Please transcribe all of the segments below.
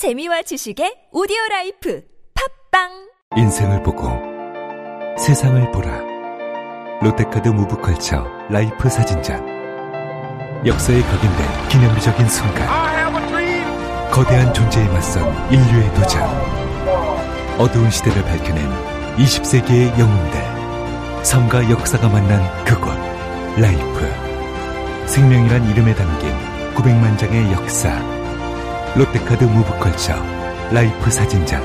재미와 지식의 오디오 라이프 팟빵! 인생을 보고 세상을 보라. 롯데카드 무브컬처 라이프 사진전 역사에 각인된 기념비적인 순간. 거대한 존재에 맞선 인류의 도전. 어두운 시대를 밝혀낸 20세기의 영웅들. 삶과 역사가 만난 그곳 라이프. 생명이란 이름에 담긴 900만 장의 역사 롯데카드 무브컬처 라이프 사진전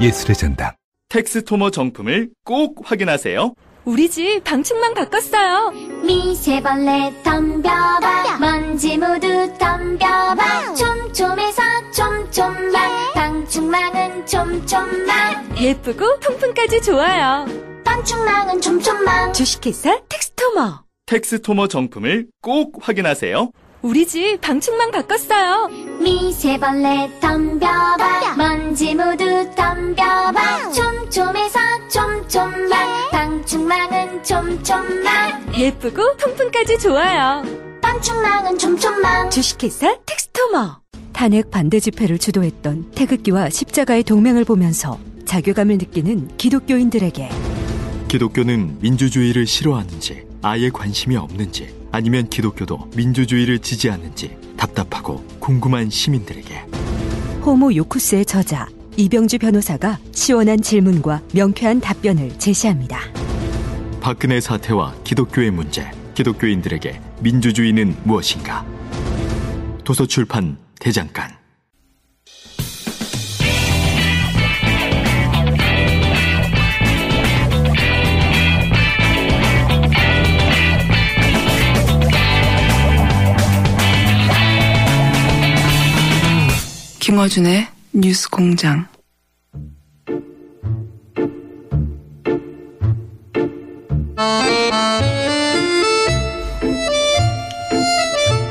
예술의 전당. 텍스토머 정품을 꼭 확인하세요. 우리 집 방충망 바꿨어요. 미세벌레 덤벼봐 먼지 모두 덤벼봐. 촘촘해서 촘촘만 방충망은 촘촘만 예쁘고 통풍까지 좋아요. 방충망은 촘촘만 주식회사 텍스토머. 텍스토머 정품을 꼭 확인하세요. 우리 집 방충망 바꿨어요. 미세벌레 덤벼봐. 먼지 모두 덤벼봐. 촘촘해서 촘촘만 방충망은 촘촘만 예쁘고 통풍까지 좋아요. 방충망은 촘촘만 주식회사 텍스토머. 탄핵 반대 집회를 주도했던 태극기와 십자가의 동맹을 보면서 자괴감을 느끼는 기독교인들에게. 기독교는 민주주의를 싫어하는지 아예 관심이 없는지 아니면 기독교도 민주주의를 지지하는지 답답하고 궁금한 시민들에게. 호모 요쿠스의 저자 이병주 변호사가 시원한 질문과 명쾌한 답변을 제시합니다. 박근혜 사태와 기독교의 문제 기독교인들에게 민주주의는 무엇인가? 도서출판 대장간 김어준의 뉴스 공장.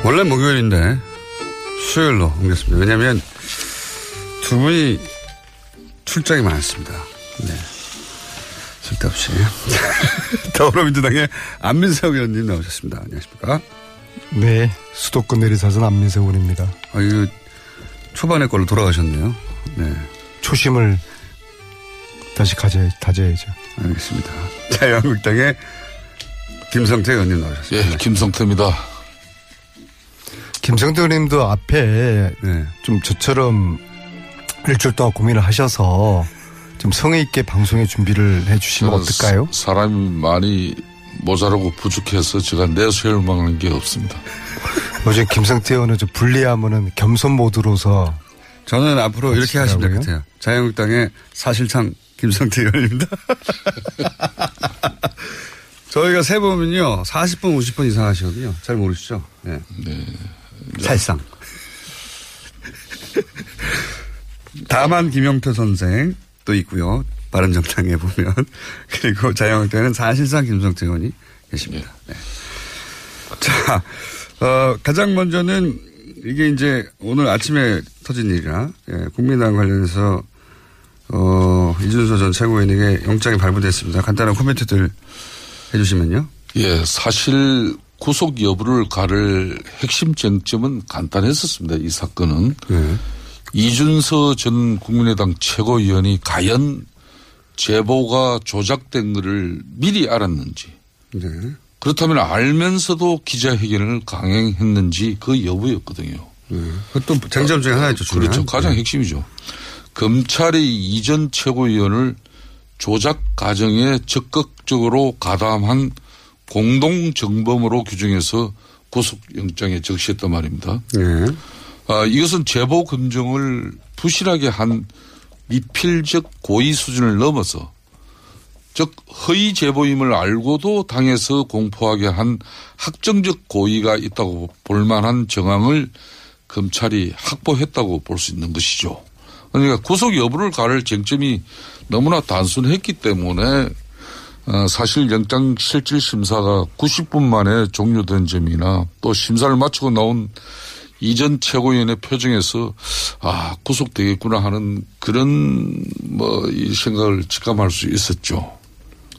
원래 목요일인데 수요일로 옮겼습니다. 왜냐하면 두 분이 출장이 많습니다. 네. 쓸데없이. 더불어민주당의 안민석 의원님 나오셨습니다. 안녕하십니까? 네, 수도권 내리사선 안민석 의원입니다. 아, 이거 초반에 걸로 돌아가셨네요. 네. 초심을 다시 가져, 다져야죠. 알겠습니다. 자유한국당의 김성태 의원님 나오셨습니다. 예, 김성태입니다. 김성태 의원님도 앞에 네. 좀 저처럼 일주일 동안 고민을 하셔서 좀 성의 있게 방송에 준비를 해 주시면 어떨까요? 사- 사람이 많이 모자라고 부족해서 제가 내세울 만한 게 없습니다. 요즘 김성태 의원은 좀 불리하면은 겸손 모드로서 저는 앞으로 이렇게 하시면 될 것? 같아요. 자유한국당의 사실상 김성태 의원입니다. 저희가 세 보면요. 40분, 50분 이상 하시거든요. 잘 모르시죠? 네. 살상. 다만 김영표 선생 또 있고요. 바른정당에 보면. 그리고 자유한국당에는 사실상 김성태 의원이 계십니다. 네. 자, 어, 가장 먼저는 이게 이제 오늘 아침에 터진 일이라, 예, 국민당 관련해서, 어, 이준서 전 최고위원에게 영장이 발부됐습니다. 간단한 코멘트들 해주시면요. 예, 사실 구속 여부를 가를 핵심 쟁점은 간단했었습니다. 이 사건은 네. 이준서 전 국민의당 최고위원이 과연 제보가 조작된 것을 미리 알았는지 네. 그렇다면 알면서도 기자회견을 강행했는지 그 여부였거든요. 그것도 쟁점 중에 하나였죠. 중요한. 그렇죠. 가장 네. 핵심이죠. 검찰이 이전 최고위원을 조작 과정에 적극적으로 가담한 공동 정범으로 규정해서 구속영장에 적시했단 말입니다. 네. 아, 이것은 제보 검증을 부실하게 한 미필적 고의 수준을 넘어서 즉 허위 제보임을 알고도 당에서 공포하게 한 학정적 고의가 있다고 볼 만한 정황을 검찰이 확보했다고 볼 수 있는 것이죠. 그러니까 구속 여부를 가를 쟁점이 너무나 단순했기 때문에 어, 사실 영장 실질 심사가 90분 만에 종료된 점이나 또 심사를 마치고 나온 이전 최고위원의 표정에서 아 구속되겠구나 하는 그런 뭐 이 생각을 직감할 수 있었죠.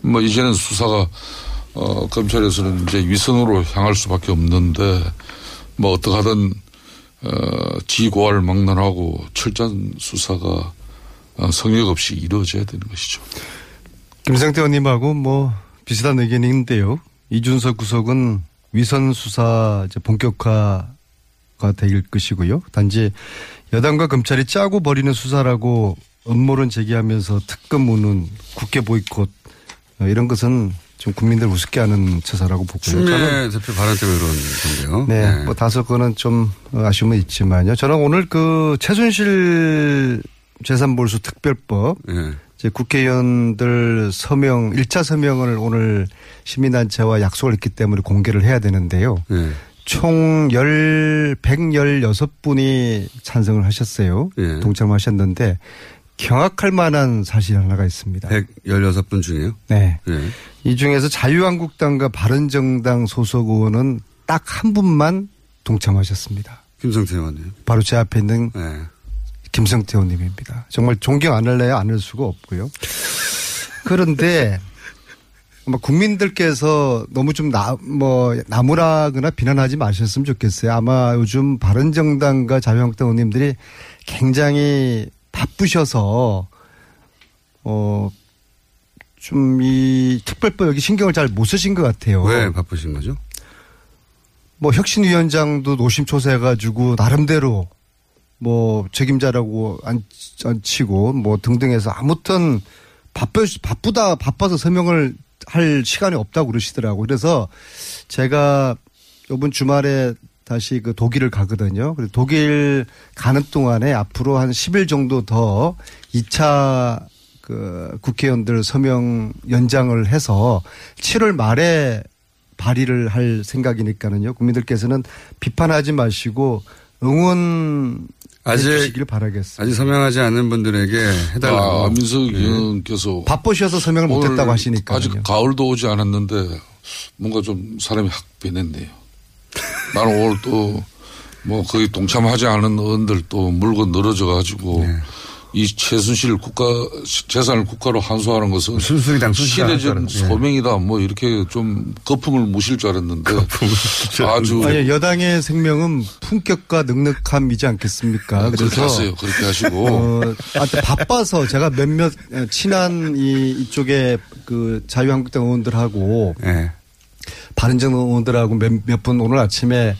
뭐 이제는 수사가 어 검찰에서는 이제 위선으로 향할 수밖에 없는데 뭐 어떡하든 어, 지고할 막론하고 철저한 수사가 어, 성역 없이 이루어져야 되는 것이죠. 김상태 의원님하고 뭐 비슷한 의견인데요. 이준석 구속은 위선 수사 본격화가 될 것이고요. 단지 여당과 검찰이 짜고 버리는 수사라고 음모론 제기하면서 특검 무는 국회 보이콧 어, 이런 것은 좀 국민들 우습게 하는 처사라고 보고요. 추미애 대표 발언 때문에 그런 건데요. 네, 뭐 다소 그거는 좀 아쉬움은 있지만요. 저는 오늘 그 최순실 재산몰수 특별법 네. 이제 국회의원들 서명 1차 서명을 오늘 시민단체와 약속을 했기 때문에 공개를 해야 되는데요. 네. 총 10, 116분이 찬성을 하셨어요. 예. 동참하셨는데 경악할 만한 사실 하나가 있습니다. 116분 중에요? 네. 네. 이 중에서 자유한국당과 바른정당 소속 의원은 딱 한 분만 동참하셨습니다. 김성태 의원님. 바로 제 앞에 있는 네. 김성태 의원님입니다. 정말 존경 안 할래야 안 할 수가 없고요. 그런데 아마 국민들께서 너무 좀 나, 뭐, 나무라거나 비난하지 마셨으면 좋겠어요. 아마 요즘 바른정당과 자유한국당 의원님들이 굉장히 바쁘셔서, 어, 좀 이 특별법 여기 신경을 잘 못 쓰신 것 같아요. 왜 바쁘신 거죠? 뭐 혁신위원장도 노심초사해가지고 나름대로 뭐 책임자라고 안, 안 치고 뭐 등등해서 아무튼 바쁘, 바쁘다, 바빠서 서명을 할 시간이 없다고 그러시더라고. 그래서 제가 이번 주말에 다시 그 독일을 가거든요. 그래서 독일 가는 동안에 앞으로 한 10일 정도 더 2차 그 국회의원들 서명 연장을 해서 7월 말에 발의를 할 생각이니까는요. 국민들께서는 비판하지 마시고 응원 아직- 해주시길 바라겠습니다. 아직 서명하지 않은 분들에게 해달라고. 아, 안민석 네. 의원께서 바쁘셔서 서명을 못했다고 하시니까요. 아직 가을도 오지 않았는데 뭔가 좀 사람이 확 변했네요. 나는 오늘 또 뭐 거의 동참하지 않은 의원들 또 물건 늘어져 가지고 네. 이 최순실 국가 재산을 국가로 환수하는 것은 순수이당 시대적. 소명이다 뭐 이렇게 좀 거품을 무실 줄 알았는데 아주 아니, 여당의 생명은 품격과 넉넉함이지 않겠습니까? 그렇게 그래서 하세요. 그렇게 하시고 어, 바빠서 제가 몇몇 친한 이 이쪽에 그 자유한국당 의원들하고 네. 바른정 의원들하고 몇 분 오늘 아침에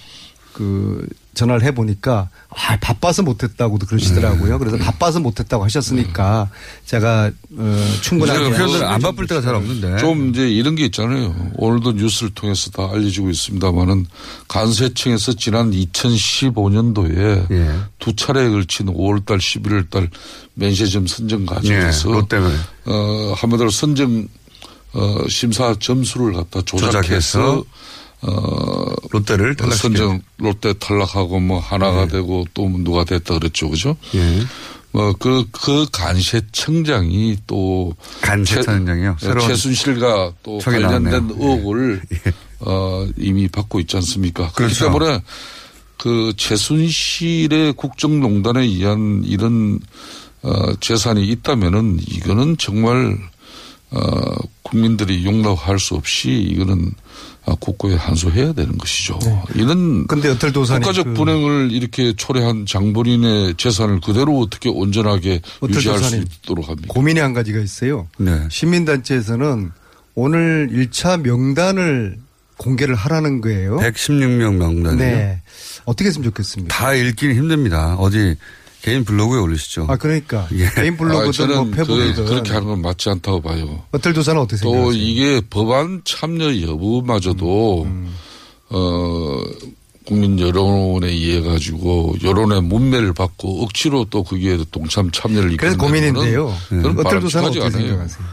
그 전화를 해 보니까 아, 바빠서 못했다고도 그러시더라고요. 그래서 바빠서 못했다고 하셨으니까 제가 어, 충분하게 제가 국회의원들 안좀 바쁠 때가 잘 없는데. 좀 이제 이런 게 있잖아요. 오늘도 뉴스를 통해서 다 알려지고 있습니다만은 간세청에서 지난 2015년도에 예. 두 차례에 걸친 5월달, 11월달 면세점 선정 예. 과정에서 롯데를. 어, 한마디로 선정 어, 심사 점수를 갖다 조작해서 조작해서 어, 롯데를 탈락시켜. 선정 롯데 탈락하고 뭐 하나가 네. 되고 또 누가 됐다 그랬죠. 그죠? 예. 뭐, 그, 그 간세청장이 또. 간세청장이요? 최, 새로운 최순실과 또 관련된 나왔네요. 의혹을, 예. 어, 이미 받고 있지 않습니까? 그렇기 그렇죠. 때문에 그 최순실의 국정농단에 의한 이런, 어, 재산이 있다면은 이거는 정말, 어, 국민들이 용납할 수 없이 이거는 아, 국고에 환수해야 되는 것이죠. 이런 근데 국가적 그- 분행을 이렇게 초래한 장본인의 재산을 그대로 어떻게 온전하게 유지할 수 있도록 합니까? 고민이 한 가지가 있어요. 네. 시민단체에서는 오늘 1차 명단을 공개를 하라는 거예요. 116명 명단이요. 네. 어떻게 했으면 좋겠습니까? 다 읽기는 힘듭니다. 어디 개인 블로그에 올리시죠. 아, 그러니까. 예. 개인 아, 블로그든 저는 뭐 그, 페북이든. 그 렇게 하는 건 맞지 않다고 봐요. 어떨 도사는 어떻게 또 생각하세요? 이게 법안 참여 여부마저도 음, 어 국민 여론에 의해 가지고 여론의 문매를 받고 억지로 또 거기에 동참 참여를 그래서 이끌어내는 고민인데요. 그건 어떨 도사는 바람직하지 어떻게 않아요. 생각하세요?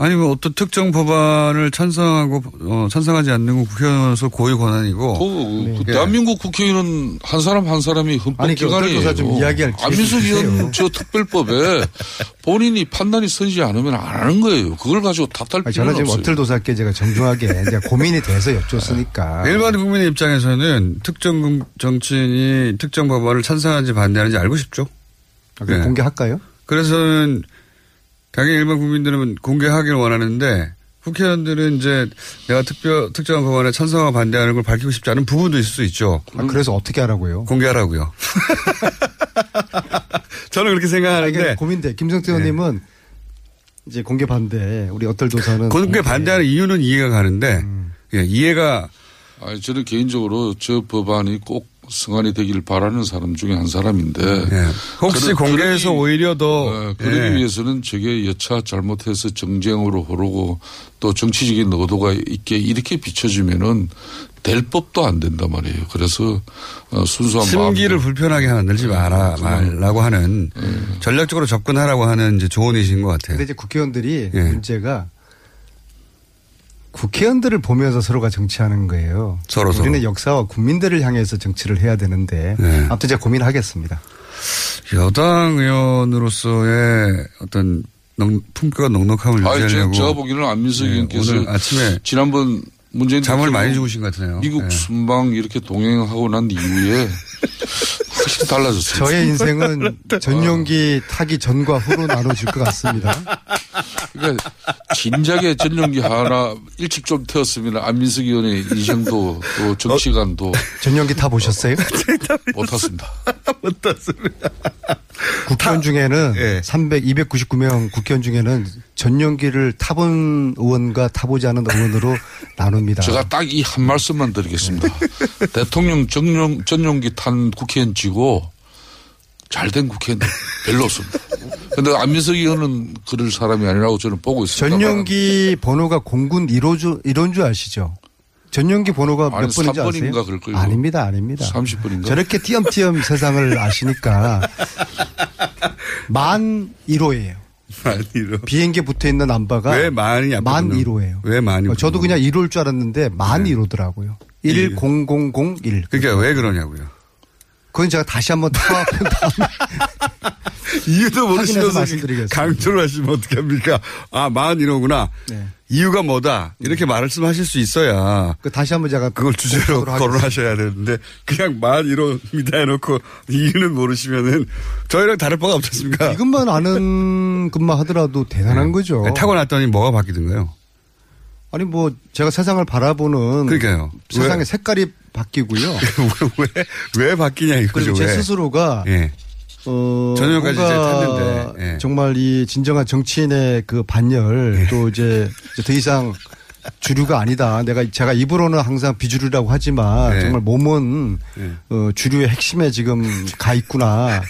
아니면 어떤 특정 법안을 찬성하고 어, 찬성하지 않는 건 국회의원으로서 고유 권한이고 그, 그 대한민국 국회의원은 한 사람 한 사람이 네. 아니, 그 헌법기관이에요. 어떨 도사 좀 이야기할 기회 안민석. 의원 저 특별법에 본인이 판단이 서지 않으면 안 하는 거예요. 그걸 가지고 탓할 아니, 필요는 저는 지금 없어요. 어떨 도사께 제가 정중하게 이제 고민이 돼서 여쭙으니까. 일반 국민의 입장에서는 특정 금- 정치인이 특정 법안을 찬성하는지 반대하는지 알고 싶죠. 아, 그럼 네. 공개할까요? 그래서는 당연히 일반 국민들은 공개하기를 원하는데 국회의원들은 이제 내가 특별 특정한 법안에 찬성과 반대하는 걸 밝히고 싶지 않은 부분도 있을 수 있죠. 아, 그래서 어떻게 하라고요? 공개하라고요. 저는 그렇게 생각하는데 아니, 고민돼. 김성태 의원님은 이제 공개 반대. 우리 어떨 조사는 공개 반대하는 이유는 이해가 가는데 예, 이해가 아니, 저는 개인적으로 저 법안이 꼭 승안이 되기를 바라는 사람 중에 한 사람인데. 예. 혹시 그러- 공개해서 그러기- 오히려 더 어, 그러기 예. 위해서는 저게 여차 잘못해서 정쟁으로 흐르고 또 정치적인 의도가 있게 이렇게 비춰지면은 될 법도 안 된단 말이에요. 그래서 어, 순수한 심기를 불편하게 만들지 마라 말라고 하는 전략적으로 접근하라고 하는 이제 조언이신 것 같아요. 근데 이제 국회의원들이 예. 문제가 국회의원들을 보면서 서로가 정치하는 거예요. 서로 서로. 우리는 역사와 국민들을 향해서 정치를 해야 되는데 네. 아무튼 제가 고민하겠습니다. 여당 의원으로서의 어떤 넉- 품격과 넉넉함을 아니, 제, 유지하려고 제가 보기에는 안민석 예, 의원께서 오늘 아침에 지난번 문재인 잠을 많이 주무신 것 같으네요. 미국 예. 순방 이렇게 동행하고 난 이후에 확실히 달라졌어요. 저의 인생은 전용기 타기 전과 후로 나눠질 것 같습니다. 그러니까 진작에 전용기 하나 일찍 좀 태웠으면 안민석 의원의 인생도 또 정치관도 전용기 타 보셨어요? 못 탔습니다. 못 탔습니다. 국회의원 중에는 예. 300, 299명 국회의원 중에는 전용기를 타본 의원과 타보지 않은 의원으로 나눕니다. 제가 딱 이 한 말씀만 드리겠습니다. 대통령 전용, 전용기 탄 국회의원 지고 잘된 국회의원 별로 없습니다. 근데 안민석 의원은 그럴 사람이 아니라고 저는 보고 있습니다. 전용기 번호가 공군 1호주, 1호인 줄 아시죠? 전용기 번호가 몇 번인지 아세요? 3번인가 그럴 거예요. 아닙니다, 아닙니다. 30번인가? 저렇게 띄엄띄엄 세상을 아시니까 만 1호예요. 많이로. 비행기에 붙어 있는 남바가 왜 만이 만 붙는- 1호예요. 왜 만이 어, 저도 그냥 1호일 줄 알았는데 만 1호더라고요. 10001. 그러니까 왜 그러냐고요. 그건 제가 다시 한번 다음에 이유도 확인해서 모르시면서. 강조를 하시면 어떻게 합니까? 아, 만 이러구나. 네. 이유가 뭐다. 이렇게 말씀하실 수 있어야 그 다시 한번 제가 그걸 주제로. 거론하셔야 되는데 그냥 만 이러입니다 해놓고 이유는 모르시면은 저희랑 다를 바가 없지 않습니까? 이것만 아는 것만 하더라도 대단한 거죠. 네, 타고 났더니 뭐가 바뀌던가요? 아니 뭐 제가 세상을 바라보는 그러니까요. 세상의 왜? 색깔이 바뀌고요. 왜, 왜 바뀌냐 이거죠. 그리고 제 왜? 스스로가 예. 어 전혀까지 이제 탔는데, 예. 정말 이 진정한 정치인의 그 반열 또 이제 이제 더 이상 주류가 아니다. 내가 제가 입으로는 항상 비주류라고 하지만 네. 정말 몸은 네. 어, 주류의 핵심에 지금 가 있구나.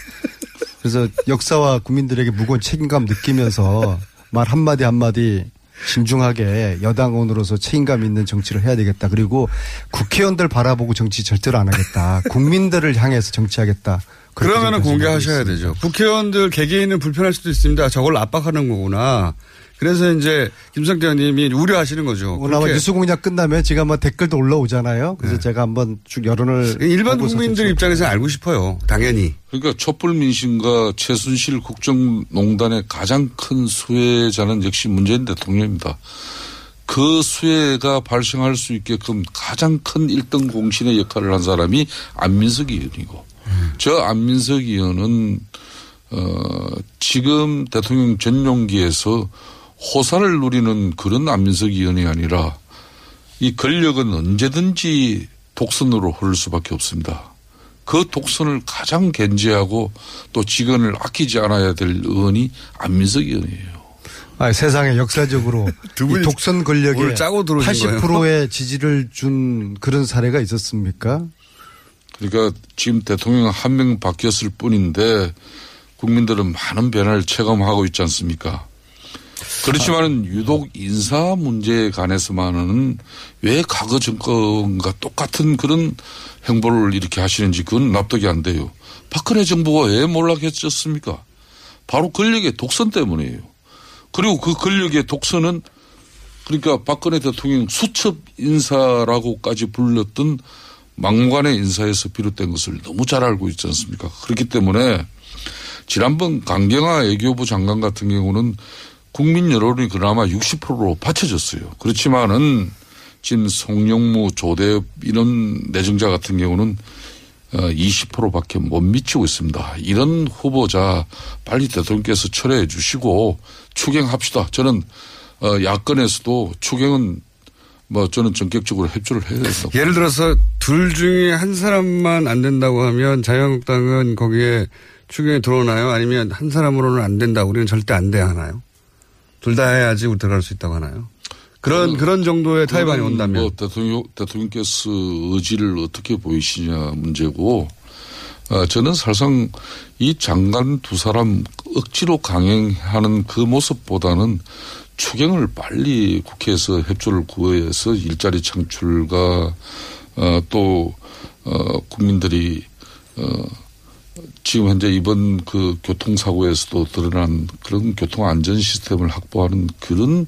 그래서 역사와 국민들에게 무거운 책임감 느끼면서 말 한마디 한마디 신중하게 여당원으로서 책임감 있는 정치를 해야 되겠다. 그리고 국회의원들 바라보고 정치 절대로 안 하겠다. 국민들을 향해서 정치하겠다. 그러면은 좀 공개하셔야 되죠. 국회의원들 개개인은 불편할 수도 있습니다. 저걸 압박하는 거구나. 그래서 이제 김성태 의원님이 우려하시는 거죠. 오늘 아마 그렇게 뉴스 공약 끝나면 지금 아마 댓글도 올라오잖아요. 그래서 제가 한번 쭉 여론을 일반 보고서 국민들 좀- 입장에서 알고 싶어요. 당연히. 그러니까 촛불 민심과 최순실 국정농단의 가장 큰 수혜자는 역시 문재인 대통령입니다. 그 수혜가 발생할 수 있게끔 가장 큰 1등 공신의 역할을 한 사람이 안민석 의원이고 저 안민석 의원은 어 지금 대통령 전용기에서 호사를 누리는 그런 안민석 의원이 아니라 이 권력은 언제든지 독선으로 흐를 수밖에 없습니다. 그 독선을 가장 견제하고 또 직원을 아끼지 않아야 될 의원이 안민석 의원이에요. 아, 세상에 역사적으로 이 독선 권력에 오늘 짜고 들어오신 80%의 지지를 준 그런 사례가 있었습니까? 그러니까 지금 대통령 한 명 바뀌었을 뿐인데 국민들은 많은 변화를 체감하고 있지 않습니까? 그렇지만은 유독 인사 문제에 관해서만은 왜 과거 정권과 똑같은 그런 행보를 이렇게 하시는지 그건 납득이 안 돼요. 박근혜 정부가 왜 몰락했었습니까? 바로 권력의 독선 때문이에요. 그리고 그 권력의 독선은 그러니까 박근혜 대통령 수첩 인사라고까지 불렸던 막무가내 인사에서 비롯된 것을 너무 잘 알고 있지 않습니까? 그렇기 때문에 지난번 강경화 외교부 장관 같은 경우는 국민 여론이 그나마 60%로 받쳐졌어요. 그렇지만은 지금 송영무 조대엽 이런 내정자 같은 경우는 20%밖에 못 미치고 있습니다. 이런 후보자 빨리 대통령께서 철회해 주시고 추경합시다. 저는 어, 야권에서도 추경은 뭐 저는 전격적으로 협조를 해야 된다고. 예를 들어서 둘 중에 한 사람만 안 된다고 하면 자유한국당은 거기에 추경에 들어오나요? 아니면 한 사람으로는 안 된다고 우리는 절대 안 돼 하나요? 둘 다 해야지 우리 들어갈 수 있다고 하나요? 그런 그런 정도의 타협안이 온다면 뭐 대통령 대통령께서 의지를 어떻게 보이시냐 문제고 어, 저는 사실상 이 장관 두 사람 억지로 강행하는 그 모습보다는 추경을 빨리 국회에서 협조를 구해서 일자리 창출과 어, 또 어, 국민들이 어, 지금 현재 이번 그 교통사고에서도 드러난 그런 교통 안전 시스템을 확보하는 그런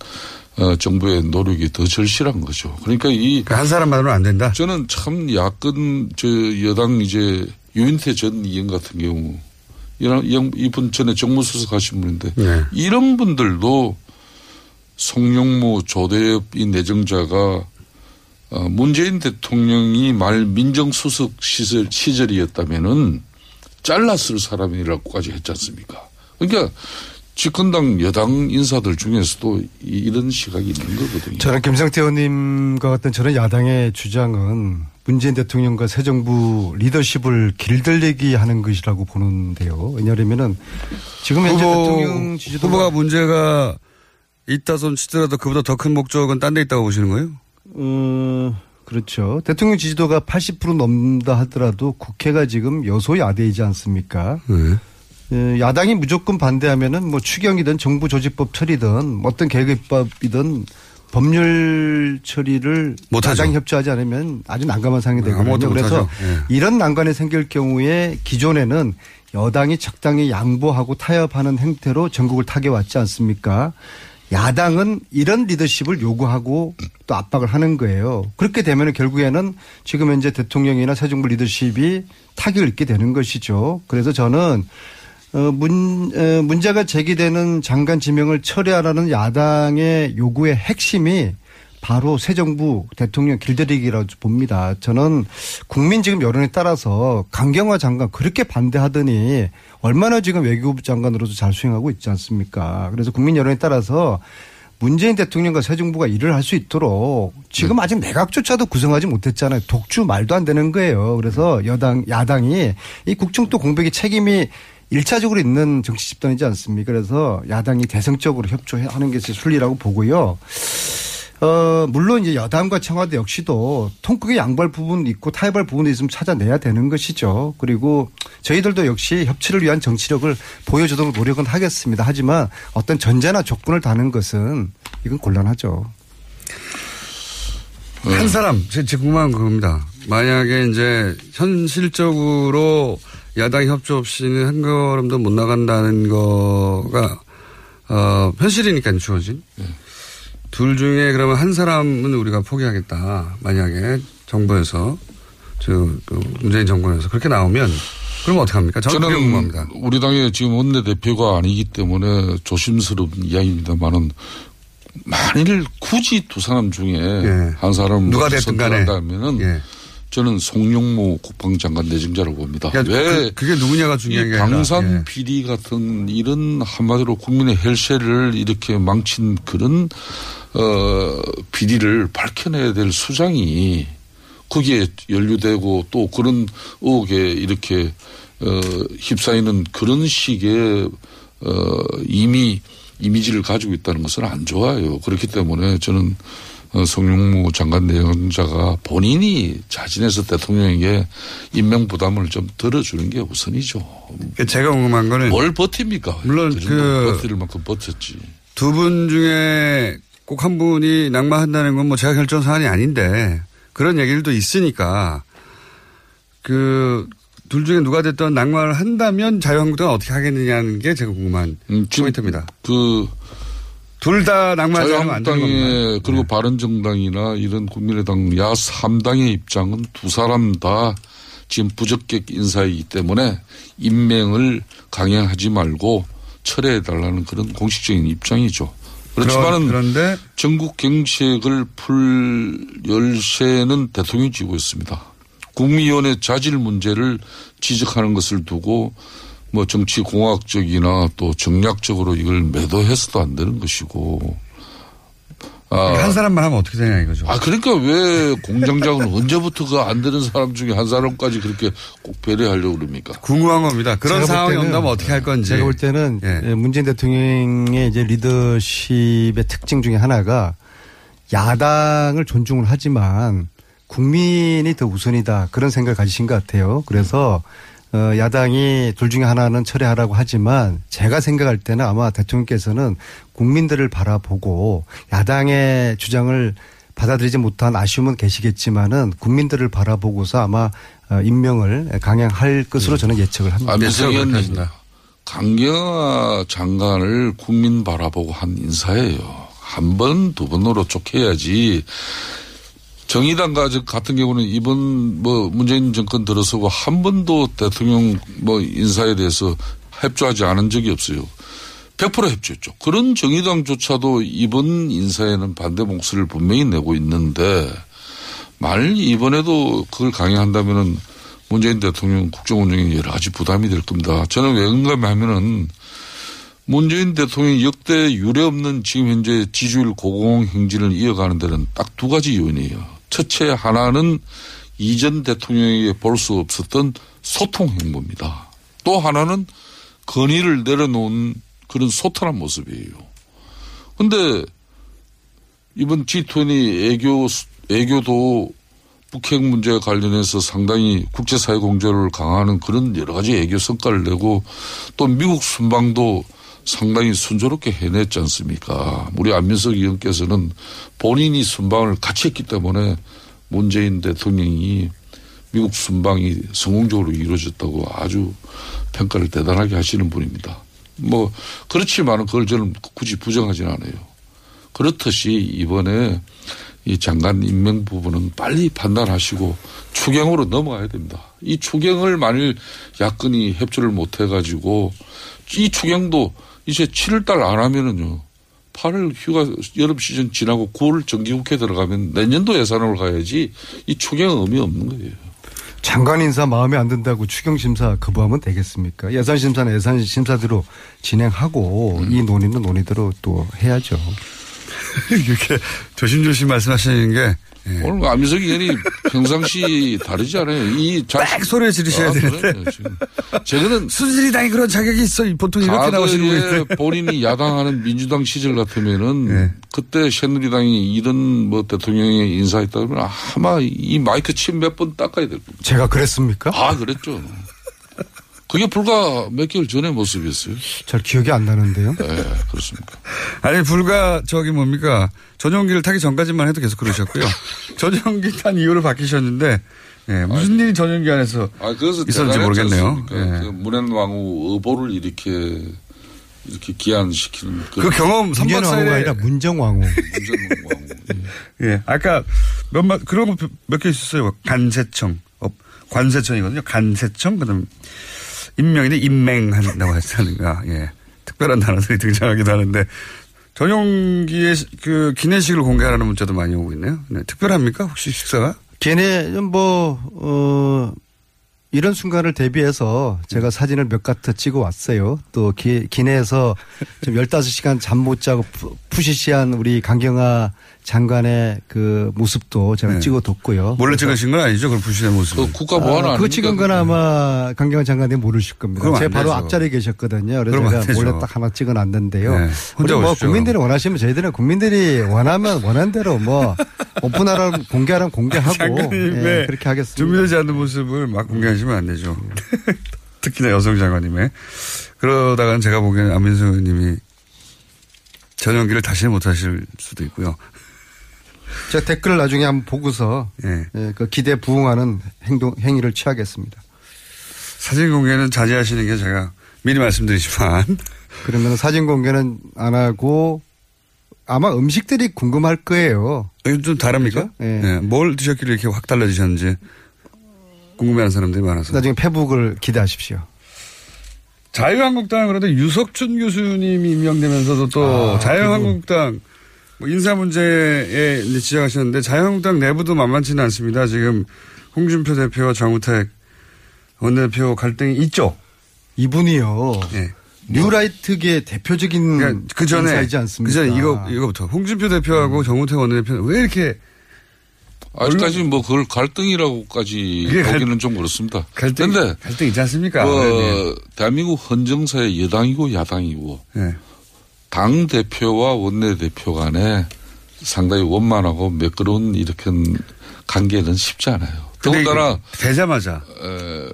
어, 정부의 노력이 더 절실한 거죠. 그러니까 이 한 사람만으로는 안 된다. 저는 참 야권 저 여당 이제 유인태 전 의원 같은 경우 이런 이런 이분 전에 정무수석 하신 분인데 네. 이런 분들도 송영무 조대엽 이 내정자가 어, 문재인 대통령이 말 민정수석 시절 시절이었다면은 잘랐을 사람이라고까지 했지 않습니까? 그러니까 집권당 여당 인사들 중에서도 이- 이런 시각이 있는 거거든요. 저는 김성태 의원님과 같은 저는 야당의 주장은 문재인 대통령과 새 정부 리더십을 길들이기 하는 것이라고 보는데요. 왜냐하면은 지금 현재 대통령 지지도 후보가 문제가 있다 손 치더라도 그보다 더 큰 목적은 딴 데 있다고 보시는 거예요? 음, 그렇죠. 대통령 지지도가 80% 넘다 하더라도 국회가 지금 여소야대이지 않습니까? 네. 예, 야당이 무조건 반대하면은 뭐 추경이든 정부 조직법 처리든 어떤 계획법이든 법률 처리를 못하죠. 야당이 협조하지 않으면 아주 난감한 상황이 네, 되거든요. 그래서. 예. 이런 난관이 생길 경우에 기존에는 여당이 적당히 양보하고 타협하는 행태로 전국을 타개왔지 않습니까? 야당은 이런 리더십을 요구하고 또 압박을 하는 거예요. 그렇게 되면 결국에는 지금 현재 대통령이나 새 정부 리더십이 타격을 입게 되는 것이죠. 그래서 저는 어, 문, 어, 문제가 제기되는 장관 지명을 처리하라는 야당의 요구의 핵심이 바로 새 정부 대통령 길들이기라고 봅니다. 저는 국민 지금 여론에 따라서 강경화 장관 그렇게 반대하더니 얼마나 지금 외교부 장관으로도 잘 수행하고 있지 않습니까? 그래서 국민 여론에 따라서 문재인 대통령과 새 정부가 일을 할 수 있도록 지금 아직 내각조차도 구성하지 못했잖아요. 독주 말도 안 되는 거예요. 그래서 여당, 야당이 이 국정도 공백의 책임이 일차적으로 있는 정치 집단이지 않습니까? 그래서 야당이 대승적으로 협조하는 것이 순리라고 보고요. 어, 물론 이제 여당과 청와대 역시도 통크게 양보할 부분 있고 타협할 부분이 있으면 찾아내야 되는 것이죠. 그리고 저희들도 역시 협치를 위한 정치력을 보여주도록 노력은 하겠습니다. 하지만 어떤 전제나 조건을 다는 것은 이건 곤란하죠. 한 사람, 제, 제 궁금한 그겁니다. 만약에 이제 현실적으로 야당 협조 없이는 한 걸음도 못 나간다는 거가, 어, 현실이니까 주어진. 둘 중에 그러면 한 사람은 우리가 포기하겠다. 만약에 정부에서, 저, 그 문재인 정권에서 그렇게 나오면 그러면 어떡합니까? 저는 그게 궁금합니다. 우리 당의 지금 원내대표가 아니기 때문에 조심스러운 이야기입니다만은 만일 굳이 두 사람 중에 한 사람 예. 누가 됐든 간에. 선택한다면은 예. 저는 송영무 국방장관 내정자라고 봅니다. 그러니까 왜 그, 게 누구냐가 중요한 이게 아니라. 방산 예. 비리 같은 이런 한마디로 국민의 혈세를 이렇게 망친 그런 어 비리를 밝혀내야 될 수장이 거기에 연루되고 또 그런 의혹에 이렇게 어 휩싸이는 그런 식의 어 이미 이미지를 가지고 있다는 것은 안 좋아요. 그렇기 때문에 저는 어, 송영무 장관 내정자가 본인이 자진해서 대통령에게 임명 부담을 좀 덜어주는 게 우선이죠. 그러니까 제가 궁금한 거는 뭘 버팁니까? 물론 그, 그- 버틸 만큼 버텼지. 두 분 중에 꼭 한 분이 낙마한다는 건 뭐 제가 결정 사안이 아닌데 그런 얘기들도 있으니까 그 둘 중에 누가 됐든 낙마를 한다면 자유한국당은 어떻게 하겠느냐는 게 제가 궁금한 포인트입니다. 그 둘 다 낙마하지 않으면 안 되는 겁니다. 네. 그리고 바른정당이나 이런 국민의당 야 3당의 입장은 두 사람 다 지금 부적격 인사이기 때문에 임명을 강행하지 말고 철회해 달라는 그런 공식적인 입장이죠. 그렇지만은 그런데 전국 경색을 풀 열쇠는 대통령이 쥐고 있습니다. 국무위원회 자질 문제를 지적하는 것을 두고 뭐 정치 공학적이나 또 정략적으로 이걸 매도해서도 안 되는 것이고 아, 한 사람만 하면 어떻게 되냐 이거죠. 아, 그러니까 왜 공장장은 언제부터 그 안 되는 사람 중에 한 사람까지 그렇게 꼭 배려하려고 그럽니까? 궁금한 겁니다. 그런 상황이 때는 온다면 어떻게 할 건지. 제가 볼 때는 예. 예, 문재인 대통령의 이제 리더십의 특징 중에 하나가 야당을 존중을 하지만 국민이 더 우선이다 그런 생각을 가지신 것 같아요. 그래서 어, 야당이 둘 중에 하나는 철회하라고 하지만 제가 생각할 때는 아마 대통령께서는 국민들을 바라보고 야당의 주장을 받아들이지 못한 아쉬움은 계시겠지만은 국민들을 바라보고서 아마 어, 임명을 강행할 것으로 저는 예측을 합니다. 의원님, 하신다. 강경화 장관을 국민 바라보고 한 인사예요. 한 번, 두 번으로 쫓겨야지. 정의당과 저 같은 경우는 이번 뭐 문재인 정권 들어서고 한 번도 대통령 뭐 인사에 대해서 협조하지 않은 적이 없어요. 100% 협조했죠. 그런 정의당조차도 이번 인사에는 반대 목소리를 분명히 내고 있는데 만일 이번에도 그걸 강행한다면은 문재인 대통령 국정 운영에 여러 가지 부담이 될 겁니다. 저는 왜 그런가 하면은 문재인 대통령이 역대 유례 없는 지금 현재 지지율 고공 행진을 이어가는 데는 딱 두 가지 요인이에요. 첫째 하나는 이전 대통령에게 볼 수 없었던 소통 행보입니다. 또 하나는 건의를 내려놓은 그런 소탈한 모습이에요. 근데 이번 G20 애교, 애교도 북핵 문제와 관련해서 상당히 국제사회 공조를 강화하는 그런 여러 가지 애교 성과를 내고 또 미국 순방도 상당히 순조롭게 해냈지 않습니까? 우리 안민석 의원께서는 본인이 순방을 같이 했기 때문에 문재인 대통령이 미국 순방이 성공적으로 이루어졌다고 아주 평가를 대단하게 하시는 분입니다. 뭐 그렇지만은 그걸 저는 굳이 부정하지는 않아요. 그렇듯이 이번에 이 장관 임명 부분은 빨리 판단하시고 추경으로 넘어가야 됩니다. 이 추경을 만일 야권이 협조를 못 해가지고 이 추경도 이제 7월 달 안 하면은요. 8월 휴가 여름 시즌 지나고 9월 정기국회 들어가면 내년도 예산으로 가야지 이 추경은 의미 없는 거예요. 장관 인사 마음에 안 든다고 추경 심사 거부하면 되겠습니까? 예산 심사는 예산 심사대로 진행하고 이 논의는 논의대로 또 해야죠. 이렇게 조심조심 말씀하시는 게 예. 오늘 안민석 의원이 평상시 다르지 않아요. 이 자, 딱 소리를 지르셔야 아, 되는데. 지금. 저거는 수진이당이 그런 자격이 있어. 보통 이렇게 나오시는 분인데. 본인이 야당하는 민주당 시절 같으면은 네. 그때 새누리당이 이런 뭐 대통령이 인사했다 그러면 아마 이 마이크 침 몇 번 닦아야 될 겁니다. 제가 그랬습니까? 아, 그랬죠. 그게 불과 몇 개월 전의 모습이었어요. 잘 기억이 안 나는데요. 네, 그렇습니까. 아니 불과 저기 뭡니까 전용기를 타기 전까지만 해도 계속 그러셨고요. 전용기 탄 이후로 바뀌셨는데 예, 무슨 일이 전용기 안에서 아, 그래서 있었는지 모르겠네요. 예. 그 문현왕후 의보를 이렇게 이렇게 기한시키는 그 그 경험 문재왕후가 선박사에 아니라 문정왕후. 문전왕후. 예, 아까 몇몇 그런 거 몇 개 있었어요. 간세청, 어, 관세청이거든요. 간세청 그다음 임명인데 임맹한다고 했다는가. 예, 특별한 단어들이 등장하기도 하는데 전용기의 시- 그 기내식을 공개하라는 문자도 많이 오고 있네요. 네, 특별합니까 혹시 식사가? 걔네 뭐 어. 이런 순간을 대비해서 제가 사진을 몇 가트 찍어 왔어요. 또 기, 기내에서 좀 15시간 잠 못 자고 푸- 푸시시한 우리 강경화 장관의 그 모습도 제가 네. 찍어 뒀고요. 몰래 찍으신 건 아니죠? 그 불신의 모습. 그 국가 보안 아, 아닙니까? 그거 찍은 건 아마 강경화 장관님 모르실 겁니다. 그럼 안 제가 바로. 앞자리에 계셨거든요. 그래서 제가 되죠. 몰래 딱 하나 찍어 놨는데요. 네, 혼자 우리 뭐 오십시오. 국민들이 원하시면 저희들은 국민들이 원하면 원하는 대로 뭐 오픈하라면 공개하라면 공개하고 장관님의 예, 그렇게 하겠습니다. 준비되지 않는 모습을 막 공개하시면 안 되죠. 특히나 여성 장관님의. 그러다가는 제가 보기에는 안민석 의원님이 전용기를 다시 못 하실 수도 있고요. 제가 댓글을 나중에 한번 보고서 예. 예, 그 기대 부응하는 행동 행위를 취하겠습니다. 사진 공개는 자제하시는 게 제가 미리 말씀드리지만 그러면 사진 공개는 안 하고 아마 음식들이 궁금할 거예요. 좀 다릅니까? 예. 예, 뭘 드셨길래 이렇게 확 달라지셨는지 궁금해하는 사람들이 많아서. 나중에 페북을 기대하십시오. 자유한국당은 그래도 유석춘 교수님이 임명되면서도 또 아, 자유한국당 뭐 인사 문제에 이제 지적하셨는데 자유한국당 내부도 만만치는 않습니다. 지금 홍준표 대표와 정우택 원내대표 갈등이 있죠. 이분이요. 예. 뉴라이트계 대표적인 그러니까 그 전에 인사이지 않습니까? 그 전에 이거 이거부터 홍준표 대표하고 정우택 원내대표는 왜 이렇게 아직까지 뭐 그걸 갈등이라고까지 그게 갈- 보기는 좀 그렇습니다. 갈등 그런데 갈등 있지 않습니까? 그 대한민국 헌정사의 여당이고 야당이고 네. 당 대표와 원내 대표 간에 상당히 원만하고 매끄러운 이렇게 관계는 쉽지 않아요. 더군다나 되자마자 에,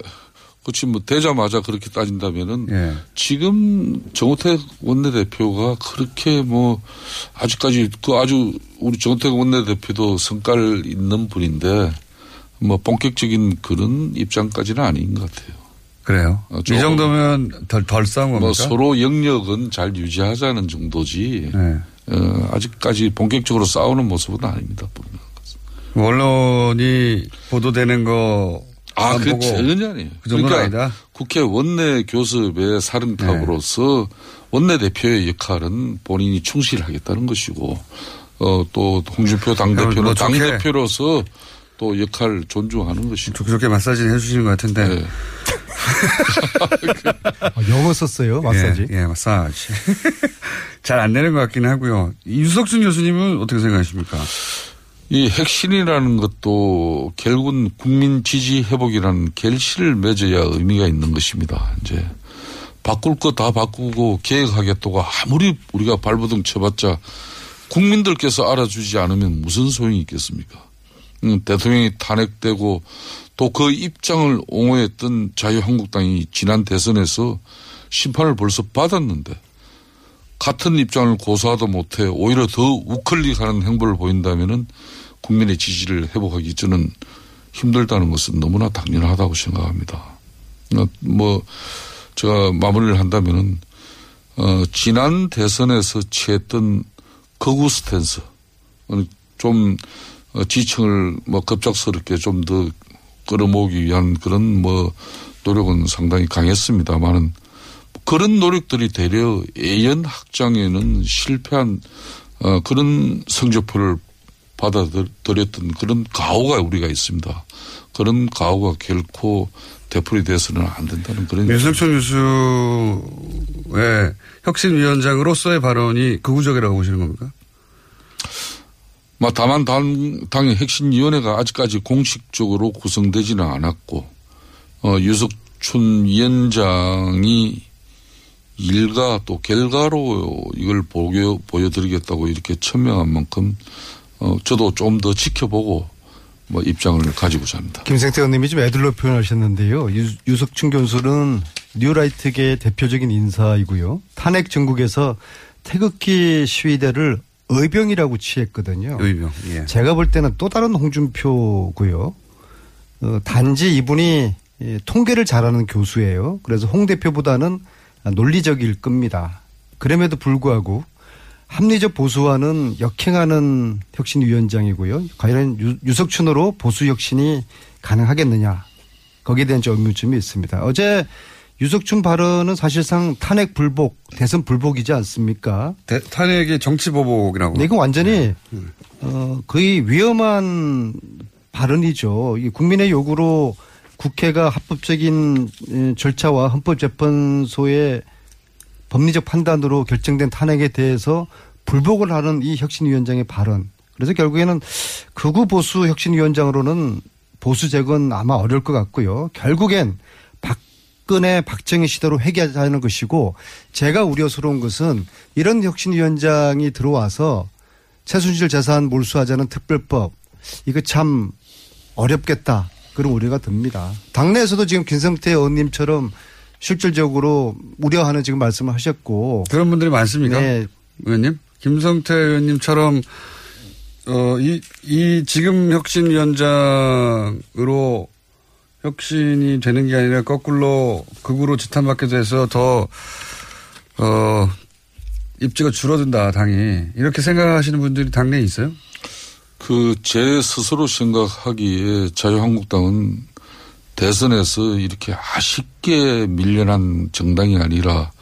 그렇지 뭐 되자마자 그렇게 따진다면은 예. 지금 정우택 원내대표가 그렇게 뭐 아직까지 그 아주 우리 정우택 원내대표도 성깔 있는 분인데 뭐 본격적인 그런 입장까지는 아닌 것 같아요. 그래요. 어, 이 좀- 정도면 덜, 덜 싸운 겁니까? 뭐 서로 영역은 잘 유지하자는 정도지 네. 어, 아직까지 본격적으로 싸우는 모습은 아닙니다. 언론이 보도되는 거. 아, 안그 전혀 아니에요. 그 그러니까 아니다. 국회 원내 교섭의 사령탑으로서 원내 대표의 역할은 본인이 충실하겠다는 것이고, 어, 또 홍준표 당대표는 뭐 좋게- 당대표로서 또 역할 존중하는 것이고. 그렇게 마사지를 해주시는 것 같은데. 네. 어, 영어 썼어요 마사지. 예, 예 마사지. 잘 안 되는 것 같긴 하고요. 유석준 교수님은 어떻게 생각하십니까? 이 핵심이라는 것도 결국은 국민 지지 회복이라는 결실을 맺어야 의미가 있는 것입니다. 이제 바꿀 거 다 바꾸고 계획하겠다고 아무리 우리가 발버둥 쳐봤자 국민들께서 알아주지 않으면 무슨 소용이 있겠습니까? 음, 대통령이 탄핵되고 또 그 입장을 옹호했던 자유한국당이 지난 대선에서 심판을 벌써 받았는데 같은 입장을 고수하도 못해 오히려 더 우클릭하는 행보를 보인다면은 국민의 지지를 회복하기 저는 힘들다는 것은 너무나 당연하다고 생각합니다. 어, 뭐 제가 마무리를 한다면은 어, 지난 대선에서 취했던 거구 스탠스 어, 좀 어, 지층을 뭐 급작스럽게 좀 더 끌어모으기 위한 그런 뭐 노력은 상당히 강했습니다만은 그런 노력들이 되려 예연 확장에는 실패한 어, 그런 성적표를 받아들였던 그런 가오가 우리가 있습니다. 그런 가오가 결코 되풀이 돼서는 안 된다는 그런 윤석천 교수의 혁신위원장으로서의 발언이 극우적이라고 보시는 겁니까? 뭐 다만 당, 당의 핵심위원회가 아직까지 공식적으로 구성되지는 않았고 어, 유석춘 위원장이 일과 또 결과로 이걸 보여, 보여드리겠다고 이렇게 천명한 만큼 어, 저도 좀 더 지켜보고 뭐 입장을 가지고자 합니다. 김생태 의원님이 좀 애들로 표현하셨는데요. 유, 유석춘 교수는 뉴라이트계의 대표적인 인사이고요. 탄핵 전국에서 태극기 시위대를 의병이라고 취했거든요. 의병. 예. 제가 볼 때는 또 다른 홍준표고요. 어, 단지 이분이 예, 통계를 잘하는 교수예요. 그래서 홍 대표보다는 논리적일 겁니다. 그럼에도 불구하고 합리적 보수와는 역행하는 혁신위원장이고요. 과연 유, 유석춘으로 보수 혁신이 가능하겠느냐. 거기에 대한 좀 의문점이 있습니다. 어제 유석춘 발언은 사실상 탄핵 불복, 대선 불복이지 않습니까? 대- 탄핵의 정치 보복이라고. 네, 이건 완전히 어, 거의 위험한 발언이죠. 이 국민의 요구로 국회가 합법적인 에, 절차와 헌법재판소의 법리적 판단으로 결정된 탄핵에 대해서 불복을 하는 이 혁신위원장의 발언. 그래서 결국에는 극우 보수 혁신위원장으로는 보수 제건 아마 어려울 것 같고요. 결국엔 박 근혜 박정희 시대로 회귀하자는 것이고 제가 우려스러운 것은 이런 혁신위원장이 들어와서 최순실 재산 몰수하자는 특별법 이거 참 어렵겠다 그런 우려가 듭니다. 당내에서도 지금 김성태 의원님처럼 실질적으로 우려하는 지금 말씀을 하셨고 그런 분들이 많습니까? 네. 의원님? 김성태 의원님처럼 어, 이, 이 지금 혁신위원장으로 혁신이 되는 게 아니라 거꾸로 극으로 지탄받게 돼서 더, 어, 입지가 줄어든다, 당이. 이렇게 생각하시는 분들이 당내에 있어요? 그 제 스스로 생각하기에 자유한국당은 대선에서 이렇게 아쉽게 밀려난 정당이 아니라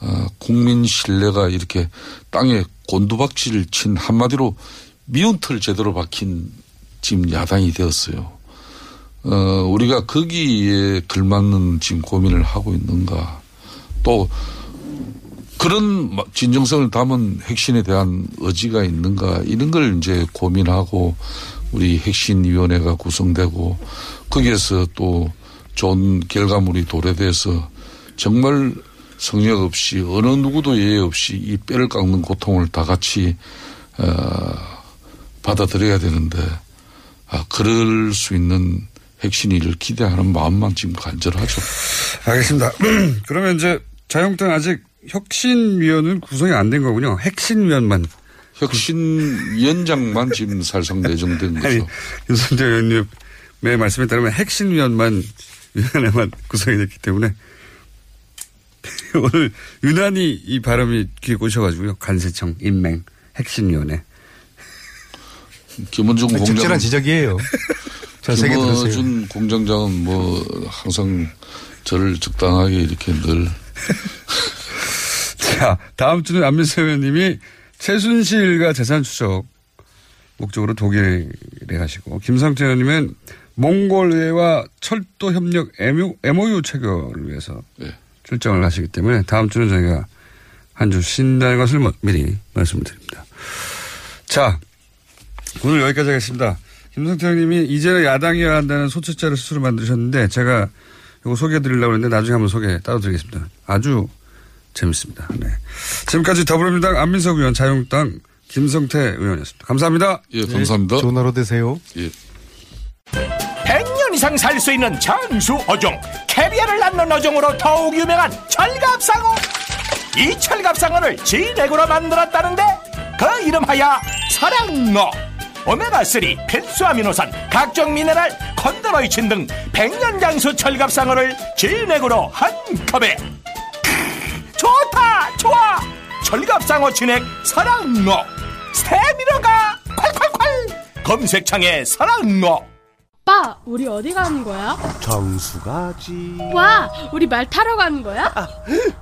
어, 국민 신뢰가 이렇게 땅에 곤두박질을 친 한마디로 미운 틀 제대로 박힌 지금 야당이 되었어요. 어, 우리가 거기에 걸맞는 지금 고민을 하고 있는가. 또 그런 마- 진정성을 담은 핵심에 대한 의지가 있는가 이런 걸 이제 고민하고 우리 핵심위원회가 구성되고 거기에서 또 좋은 결과물이 도래돼서 정말 성역 없이 어느 누구도 예외 없이 이 뼈를 깎는 고통을 다 같이 어, 받아들여야 되는데 아, 그럴 수 있는 핵심위를 기대하는 마음만 지금 간절하죠. 알겠습니다. 그러면 이제 자유한국당 아직 혁신위원은 구성이 안 된 거군요. 핵심위원만. 혁신위원장만 지금 살상 내정된 아니, 거죠. 윤석열 의원님의 말씀에 따르면 핵심위원만 위원회만 구성이 됐기 때문에 오늘 유난히 이 발음이 귀에 꽂혀가지고요. 관세청 임맹 핵심위원회. 김원중 공장 적절한 지적이에요. 자. 김어준 공장장은 뭐 항상 저를 적당하게 이렇게 늘 자, 다음 주는 안민석 의원님이 최순실과 재산 추적 목적으로 독일에 가시고 김성태 의원님은 몽골의회와 철도 협력 MOU 체결을 위해서 네. 출정을 하시기 때문에 다음 주는 저희가 한 주 쉰다는 것을 뭐- 미리 말씀을 드립니다. 자, 오늘 여기까지 하겠습니다. 김성태 의원님이 이제는 야당이어야 한다는 소책자를 스스로 만드셨는데 제가 이거 소개해드리려고 했는데 나중에 한번 소개 따로 드리겠습니다. 아주 재밌습니다. 네. 지금까지 더불어민주당 안민석 의원, 자유한국당 김성태 의원이었습니다. 감사합니다. 예, 감사합니다. 좋은 하루 되세요. 예. 100년 이상 살 수 있는 장수 어종 캐비아를 낳는 어종으로 더욱 유명한 철갑상어 이 철갑상어를 진액으로 만들었다는데 그 이름하여 사랑어 오메가3 필수 아미노산 각종 미네랄 컨드로이친 등 100년 장수 철갑상어를 진액으로 한 컵에 크, 좋다 좋아 철갑상어 진액 사랑어 스테미너가 콸콸콸 검색창에 사랑어 오빠, 우리 어디 가는 거야? 정수 가지. 와, 우리 말 타러 가는 거야?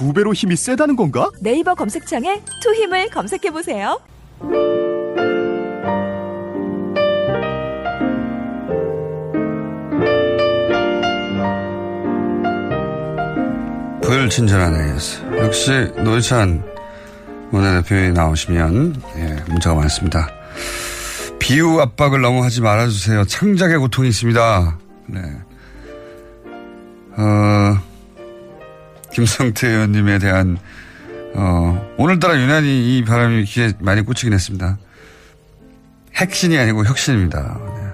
두 배로 힘이 세다는 건가? 네이버 검색창에 투 힘을 검색해 보세요. 불친절한 AS. 역시 노회찬 원내대표에 나오시면 예, 문자가 많습니다. 비유 압박을 너무 하지 말아주세요. 창작의 고통이 있습니다. 네. 어, 김성태 의원님에 대한 어, 오늘따라 유난히 이 바람이 귀에 많이 꽂히긴 했습니다. 핵신이 아니고 혁신입니다. 네.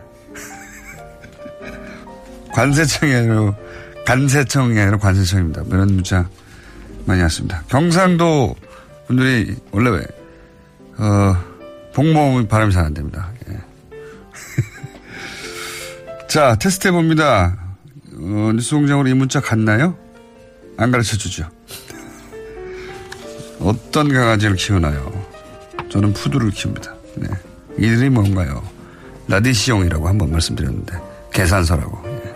관세청이 아니라 간세청이 아니라 관세청입니다. 뭐 이런 문자 많이 왔습니다. 경상도 분들이 원래 왜, 어, 복모음이 바람이 잘 안 됩니다. 예. 자, 테스트 해봅니다. 어, 뉴스 공장으로 이 문자 갔나요? 안 가르쳐 주죠. 어떤 강아지를 키우나요? 저는 푸드를 키웁니다. 네. 이들이 뭔가요? 라디시용이라고 한번 말씀드렸는데, 계산서라고. 예.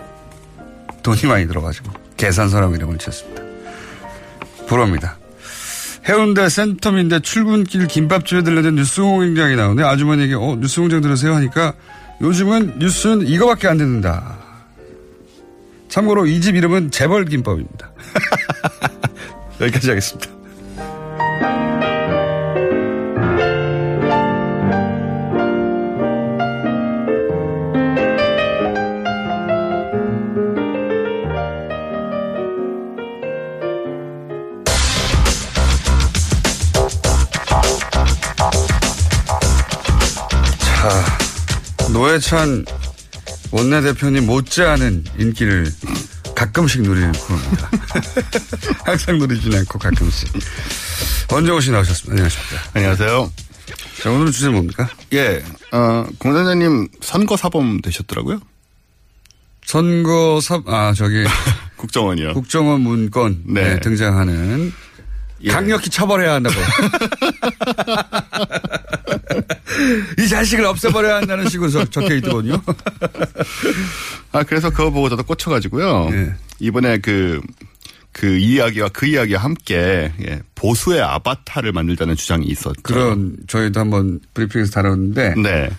돈이 많이 들어가지고, 계산서라고 이름을 지었습니다. 부럽니다. 해운대 센텀인데 출근길 김밥집에 들려는 뉴스공장이 나오네. 아주머니에게, 어, 뉴스공장 들으세요? 하니까, 요즘은 뉴스는 이거밖에 안 듣는다. 참고로 이 집 이름은 재벌김밥입니다. 여기까지 하겠습니다. 자, 노회찬 원내대표님 못지않은 인기를 가끔씩 누리는 프로입니다. 항상 누리진 않고 가끔씩. 원정호 씨 나오셨습니다. 안녕하십니까. 안녕하세요. 자, 오늘은 주제 뭡니까? 예, 어, 공단장님 선거 사범 되셨더라고요. 선거 사, 아, 저기. 국정원이요. 국정원 문건. 네. 등장하는. 강력히 처벌해야 한다고. 이 자식을 없애버려야 한다는 식으로 적, 적혀 있더군요. 아, 그래서 그거 보고 저도 꽂혀가지고요. 이번에 그, 그 이야기와 그 이야기와 함께 예, 보수의 아바타를 만들자는 주장이 있었죠. 그런 저희도 한번 브리핑에서 다뤘는데 네.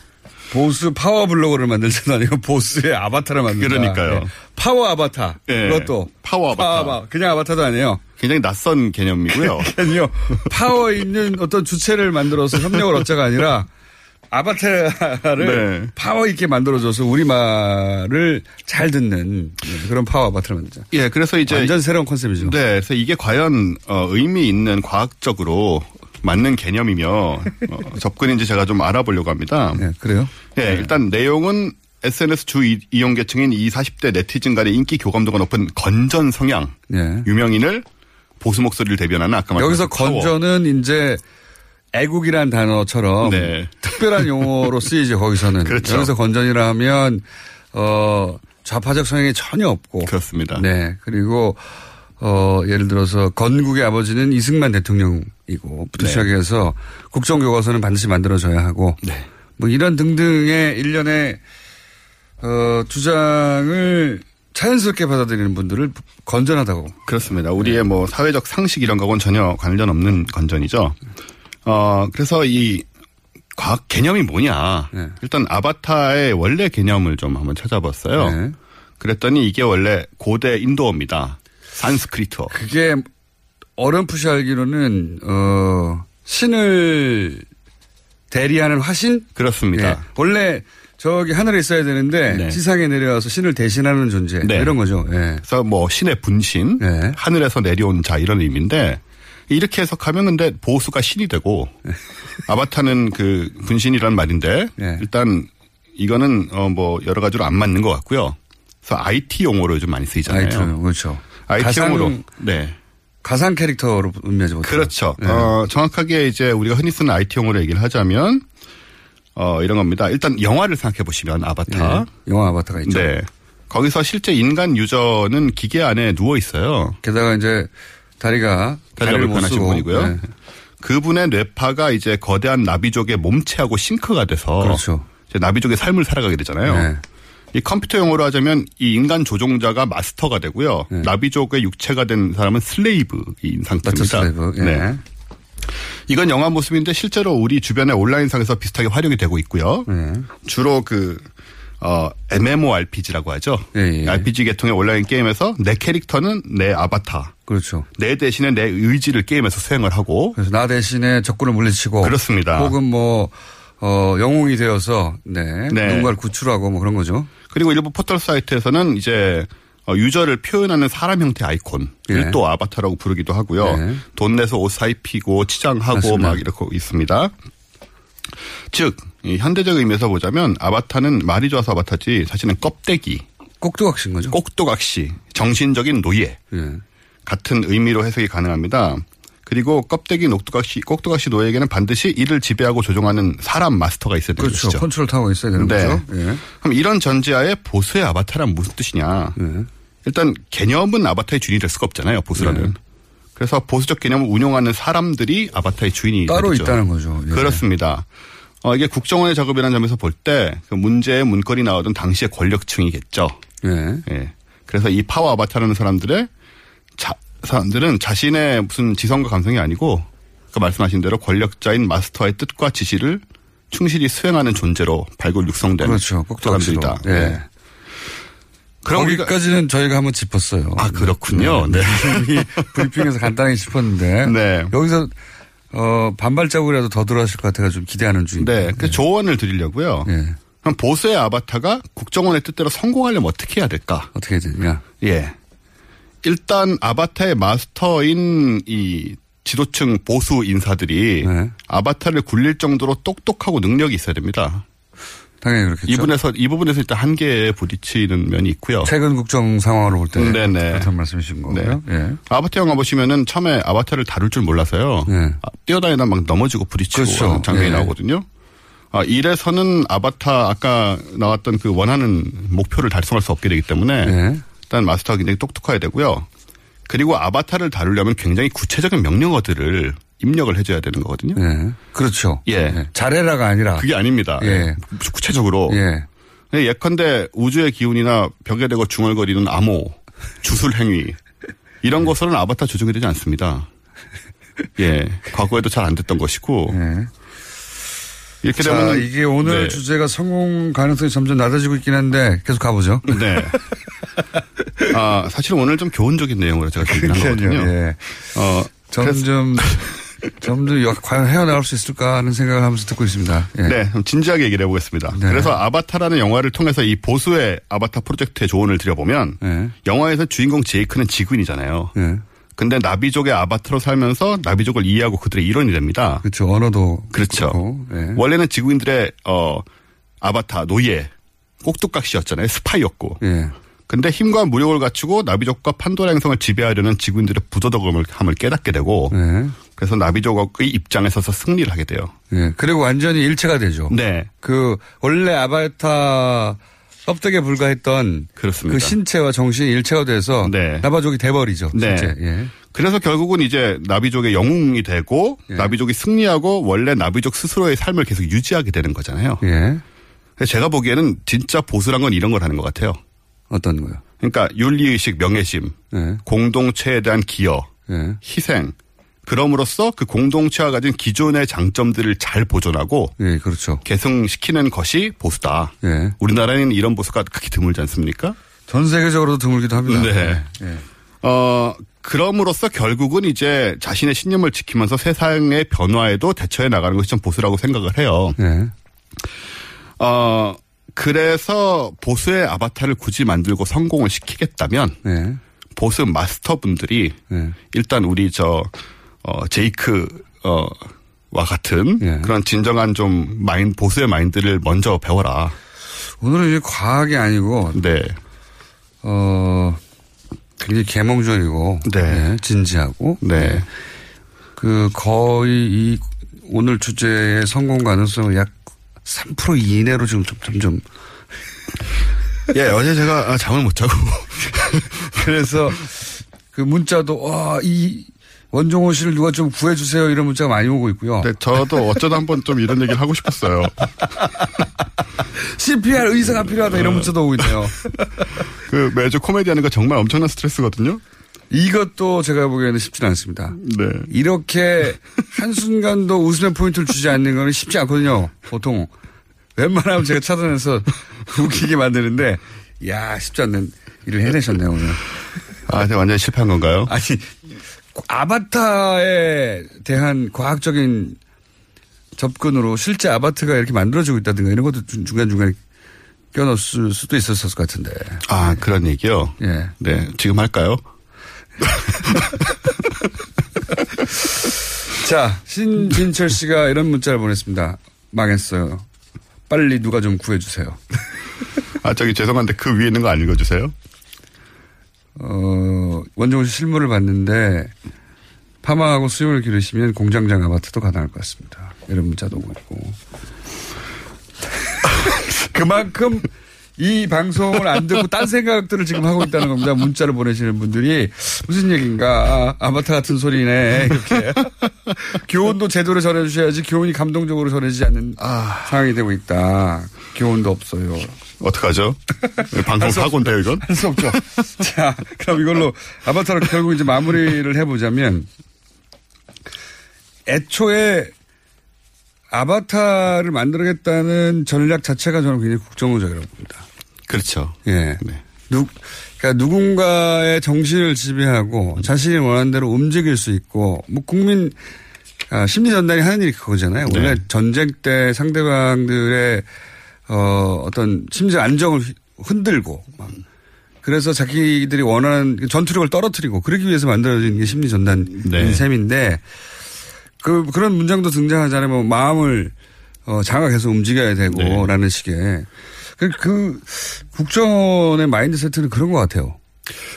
보수 파워 블로거를 만들자는 아니고 보수의 아바타를 만들자. 그러니까요. 네. 파워 아바타. 예. 그것도 파워 아바타. 그냥 아바타도 아니에요. 굉장히 낯선 개념이고요. 아니요. 파워 있는 어떤 주체를 만들어서 협력을 얻자가 아니라 아바타를 네. 파워 있게 만들어줘서 우리말을 잘 듣는 그런 파워 아바타를 만들자. 예, 그래서 이제 완전 새로운 컨셉이죠. 네, 그래서 이게 과연 어, 의미 있는 과학적으로 맞는 개념이며 어, 접근인지 제가 좀 알아보려고 합니다. 네, 그래요? 예, 일단 내용은 SNS 주 이- 이용 계층인 20, 40대 네티즌 간의 인기 교감도가 높은 건전 성향 네. 유명인을 보수 목소리를 대변하는 아까 말씀 여기서 건전은 이제 애국이란 단어처럼 네. 특별한 용어로 쓰이죠 거기서는. 그렇죠. 여기서 건전이라 하면 어 좌파적 성향이 전혀 없고. 그렇습니다. 네 그리고 어 예를 들어서 건국의 아버지는 이승만 대통령이고 부터 네. 시작해서 국정교과서는 반드시 만들어져야 하고 네. 뭐 이런 등등의 일련의 어 주장을 자연스럽게 받아들이는 분들을 건전하다고. 그렇습니다. 네. 우리의 뭐 사회적 상식 이런 거하고는 전혀 관련 없는 건전이죠. 어, 그래서 이 과학 개념이 뭐냐. 네. 일단 아바타의 원래 개념을 좀 한번 찾아봤어요. 네. 그랬더니 이게 원래 고대 인도어입니다. 산스크리트어. 그게 어렴풋이 알기로는 어 신을 대리하는 화신 그렇습니다. 예. 원래 저기 하늘에 있어야 되는데 네. 지상에 내려와서 신을 대신하는 존재 네. 이런 거죠. 예. 그래서 뭐 신의 분신, 네. 하늘에서 내려온 자 이런 의미인데 이렇게 해석하면 근데 보수가 신이 되고 네. 아바타는 그 분신이란 말인데 네. 일단 이거는 어 뭐 여러 가지로 안 맞는 것 같고요. 그래서 IT 용어로 좀 많이 쓰이잖아요. IT 용어, 그렇죠. IT 가상- 용어로 네. 가상 캐릭터로 의미하죠. 보통. 그렇죠. 네. 어, 정확하게 이제 우리가 흔히 쓰는 IT 용어로 얘기를 하자면 어, 이런 겁니다. 일단 영화를 생각해 보시면 아바타. 네. 영화 아바타가 있죠. 네. 거기서 실제 인간 유저는 기계 안에 누워 있어요. 게다가 이제 다리가 다리가 다리를 못 쓰고 분이고요. 네. 그분의 뇌파가 이제 거대한 나비족의 몸체하고 sync가 돼서 그렇죠. 이제 나비족의 삶을 살아가게 되잖아요. 네. 이 컴퓨터 용어로 하자면 이 인간 조종자가 마스터가 되고요. 네. 나비족의 육체가 된 사람은 slave인 상태입니다. slave. 예. 네. 이건 영화 모습인데 실제로 우리 주변의 온라인상에서 비슷하게 활용이 되고 있고요. 네. 주로 그 어, MMORPG라고 하죠. 예, 예. RPG 계통의 온라인 게임에서 내 캐릭터는 내 아바타, 그렇죠. 내 대신에 내 의지를 게임에서 수행을 하고 그래서 나 대신에 적군을 물리치고 그렇습니다. 혹은 뭐 어, 영웅이 되어서 네, 네. 누군가를 구출하고 뭐 그런 거죠. 그리고 일부 포털 사이트에서는 이제 어, 유저를 표현하는 사람 형태 아이콘을 예. 또 아바타라고 부르기도 하고요. 네. 돈 내서 옷 사입히고 치장하고 맞습니다. 막 이렇게 있습니다. 즉, 이 현대적 의미에서 보자면 아바타는 말이 좋아서 아바타지 사실은 껍데기, 꼭두각시인 거죠. 꼭두각시, 정신적인 노예 예. 같은 의미로 해석이 가능합니다. 그리고 껍데기 꼭두각시, 꼭두각시 노예에게는 반드시 이를 지배하고 조종하는 사람 마스터가 있어야 되는 그렇죠. 것이죠. 컨트롤 타워가 있어야 되는 네. 거죠. 예. 그럼 이런 전제하에 보수의 아바타란 무슨 뜻이냐? 예. 일단 개념은 아바타의 주인이 될 수가 없잖아요. 보수라는. 네. 그래서 보수적 개념을 운용하는 사람들이 아바타의 주인이 따로 되죠. 있다는 거죠. 예. 그렇습니다. 어, 이게 국정원의 작업이라는 점에서 볼 때 그 문제의 문건이 나오던 당시의 권력층이겠죠. 예. 예. 그래서 이 파워 아바타라는 사람들의 자, 사람들은 자신의 무슨 지성과 감성이 아니고 그 말씀하신 대로 권력자인 마스터의 뜻과 지시를 충실히 수행하는 존재로 발굴 육성된 그렇죠. 사람들이다. 예. 네. 그럼 거기까지는 저희가 한번 짚었어요. 아 그렇군요. 네. 이 브리핑에서 간단히 짚었는데 네. 여기서 어, 반발자국이라도 더 들어가실 것 같아가 좀 기대하는 중입니다. 네. 그 조언을 드리려고요. 예. 그럼 보수의 아바타가 국정원의 뜻대로 성공하려면 어떻게 해야 될까? 어떻게 해야 되냐? 예. 일단 아바타의 마스터인 이 지도층 보수 인사들이 네. 아바타를 굴릴 정도로 똑똑하고 능력이 있어야 됩니다. 당연히 그렇겠죠. 이 부분에서 이 부분에서 일단 한계에 부딪히는 면이 있고요. 최근 국정 상황으로 볼 때. 네네. 그렇다는 말씀이신 거고요. 예. 아바타 영화 보시면은 처음에 아바타를 다룰 줄 몰라서요. 아, 뛰어다니다 막 넘어지고 부딪히고 그렇죠. 장면이 예. 나오거든요. 아, 이래서는 아바타 아까 나왔던 그 원하는 목표를 달성할 수 없게 되기 때문에 예. 일단 마스터가 굉장히 똑똑해야 되고요. 그리고 아바타를 다루려면 굉장히 구체적인 명령어들을 입력을 해줘야 되는 거거든요. 예. 그렇죠. 예. 잘해라가 아니라. 그게 아닙니다. 예. 구체적으로. 예. 예컨대 우주의 기운이나 벽에 대고 중얼거리는 암호, 주술 행위 이런 것으로는 아바타 조정이 되지 않습니다. 예, 과거에도 잘 안 됐던 것이고 이렇게 자, 되면 이게 오늘 네. 주제가 성공 가능성이 점점 낮아지고 있긴 한데 계속 가보죠. 네. 아 사실은 오늘 좀 교훈적인 내용으로 제가 준비한 거거든요. 예. 어 점점 점점 여- 과연 헤어나올 수 있을까 하는 생각을 하면서 듣고 있습니다. 예. 네, 좀 진지하게 얘기를 해보겠습니다. 네. 그래서 아바타라는 영화를 통해서 이 보수의 아바타 프로젝트의 조언을 드려보면 네. 영화에서 주인공 제이크는 지구인이잖아요. 근데 나비족의 아바타로 살면서 나비족을 이해하고 그들의 일원이 됩니다. 그렇죠. 언어도 그렇죠. 예. 원래는 지구인들의 어 아바타 노예 꼭두각시였잖아요. 스파이였고. 예. 근데 힘과 무력을 갖추고 나비족과 판도라 행성을 지배하려는 지구인들의 부도덕함을 함을 깨닫게 되고 네. 그래서 나비족의 입장에 서서 승리를 하게 돼요. 예. 그리고 완전히 일체가 되죠. 네. 그 원래 아바타 껍데기에 불과했던 그렇습니다. 그 신체와 정신이 일체가 돼서 나바족이 돼버리죠. 네. 예. 그래서 결국은 이제 나비족의 영웅이 되고 예. 나비족이 승리하고 원래 나비족 스스로의 삶을 계속 유지하게 되는 거잖아요. 예. 제가 보기에는 진짜 보수란 건 이런 걸 하는 것 같아요. 어떤 거요? 그러니까 윤리의식, 명예심, 예. 공동체에 대한 기여, 예. 희생. 그럼으로써 그 공동체가 가진 기존의 장점들을 잘 보존하고 예, 그렇죠. 계승시키는 것이 보수다. 예. 우리나라에는 이런 보수가 크게 드물지 않습니까? 전 세계적으로도 드물기도 합니다. 네. 예. 어, 그럼으로써 결국은 이제 자신의 신념을 지키면서 세상의 변화에도 대처해 나가는 것이 좀 보수라고 생각을 해요. 예. 어, 그래서 보수의 아바타를 굳이 만들고 성공을 시키겠다면 예. 보수 마스터분들이 일단 우리 저 어, 제이크 어, 와 같은 예. 그런 진정한 좀 마인 보수의 마인드를 먼저 배워라. 오늘은 이제 과학이 아니고 네. 어 굉장히 개몽적이고 예, 진지하고 네. 그 거의 이 오늘 주제의 성공 가능성을 약 3% 이내로 지금 좀 점점 예, 어제 제가 잠을 못 자고 그래서 그 문자도 와이 원종호 씨를 누가 좀 구해주세요 이런 문자가 많이 오고 있고요. 네, 저도 어쩌다 한번 좀 이런 얘기를 하고 싶었어요. CPR 의사가 필요하다 이런 문자도 오고 있네요. 그 매주 코미디 하는 거 정말 엄청난 스트레스거든요. 이것도 제가 보기에는 쉽지는 않습니다. 네. 이렇게 한순간도 웃음의 포인트를 주지 않는 건 쉽지 않거든요. 보통. 웬만하면 제가 찾아내서 웃기게 만드는데, 야 쉽지 않는 일을 해내셨네요, 오늘. 아, 완전히 실패한 건가요? 아니, 아바타에 대한 과학적인 접근으로 실제 아바타가 이렇게 만들어지고 있다든가 이런 것도 중- 중간중간에 껴넣을 수도 있었을 것 같은데. 아, 그런 얘기요? 예. 네, 지금 할까요? 자, 신진철 씨가 이런 문자를 보냈습니다. 망했어요. 빨리 누가 좀 구해주세요. 아, 저기 죄송한데 그 위에 있는 거 안 읽어주세요? 어, 씨 실물을 봤는데 파마하고 수염을 기르시면 공장장 아파트도 가능할 것 같습니다. 이런 문자도 오고 있고. 그만큼 이 방송을 안 듣고 딴 생각들을 지금 하고 있다는 겁니다. 문자를 보내시는 분들이 무슨 얘기인가. 아, 아바타 같은 소리네. 이렇게. 교훈도 제대로 전해주셔야지 교훈이 감동적으로 전해지지 않는 상황이 되고 있다. 교훈도 없어요. 어떡하죠? 방송 사고인데요, 이건? 할 수 없죠. 자, 그럼 이걸로 아바타를 결국 이제 마무리를 해보자면, 애초에 아바타를 만들겠다는 전략 자체가 저는 굉장히 국정적이라고 봅니다. 그렇죠. 예. 누, 그러니까 누군가의 정신을 지배하고 자신이 원하는 대로 움직일 수 있고, 뭐 국민, 아, 심리 전단이 하는 일이 그거잖아요. 원래 전쟁 때 상대방들의 어, 어떤 심지 안정을 휘- 흔들고 막 그래서 자기들이 원하는 그 전투력을 떨어뜨리고 그러기 위해서 만들어진 게 심리 전단인 네. 셈인데 그 그런 문장도 등장하잖아요. 뭐 마음을 어, 장악해서 움직여야 되고 라는 식의 그, 그 국정원의 마인드 세트는 그런 것 같아요.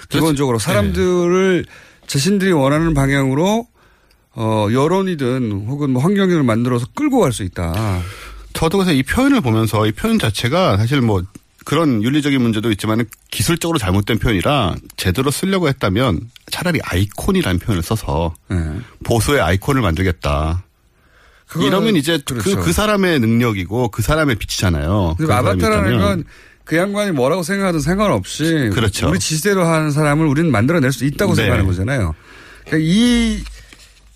기본적으로 사람들을 자신들이 원하는 방향으로 어, 여론이든 혹은 뭐 환경을 만들어서 끌고 갈 수 있다. 저도 그래서 이 표현을 보면서 이 표현 자체가 사실 뭐 그런 윤리적인 문제도 있지만 기술적으로 잘못된 표현이라 제대로 쓰려고 했다면 차라리 아이콘이라는 표현을 써서 네. 보수의 아이콘을 만들겠다. 이러면 이제 그, 그렇죠. 그 사람의 능력이고 그 사람의 빛이잖아요. 사람이 아바타라는. 건 그 양반이 뭐라고 생각하든 상관없이 그렇죠. 우리 지시대로 하는 사람을 우리는 만들어낼 수 있다고 네. 생각하는 거잖아요. 그러니까 이,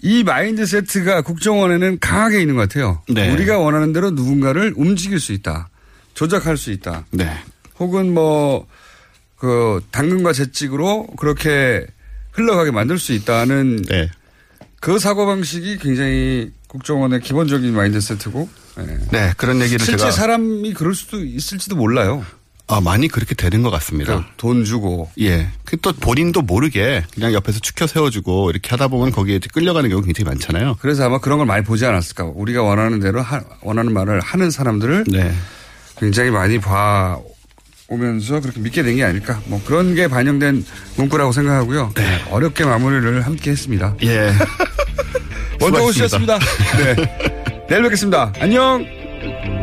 이 마인드 세트가 국정원에는 강하게 있는 것 같아요. 네. 우리가 원하는 대로 누군가를 움직일 수 있다. 조작할 수 있다. 네. 혹은 뭐, 그, 당근과 재찍으로 그렇게 흘러가게 만들 수 있다는 네. 그 사고방식이 굉장히 국정원의 기본적인 마인드 세트고. 네. 네, 그런 얘기를 실제 제가 사람이 그럴 수도 있을지도 몰라요. 아, 많이 그렇게 되는 것 같습니다. 돈 주고. 예. 그또 본인도 모르게 그냥 옆에서 축혀 세워주고 이렇게 하다 보면 거기에 끌려가는 경우 굉장히 많잖아요. 그래서 아마 그런 걸 많이 보지 않았을까. 우리가 원하는 대로 하- 원하는 말을 하는 사람들을 네. 굉장히 많이 봐 오면서 그렇게 믿게 된 게 아닐까. 뭐 그런 게 반영된 문구라고 생각하고요. 네. 어렵게 마무리를 함께 했습니다. 예. 원정호 수고하셨습니다. 씨였습니다. 네. 내일 뵙겠습니다. 안녕.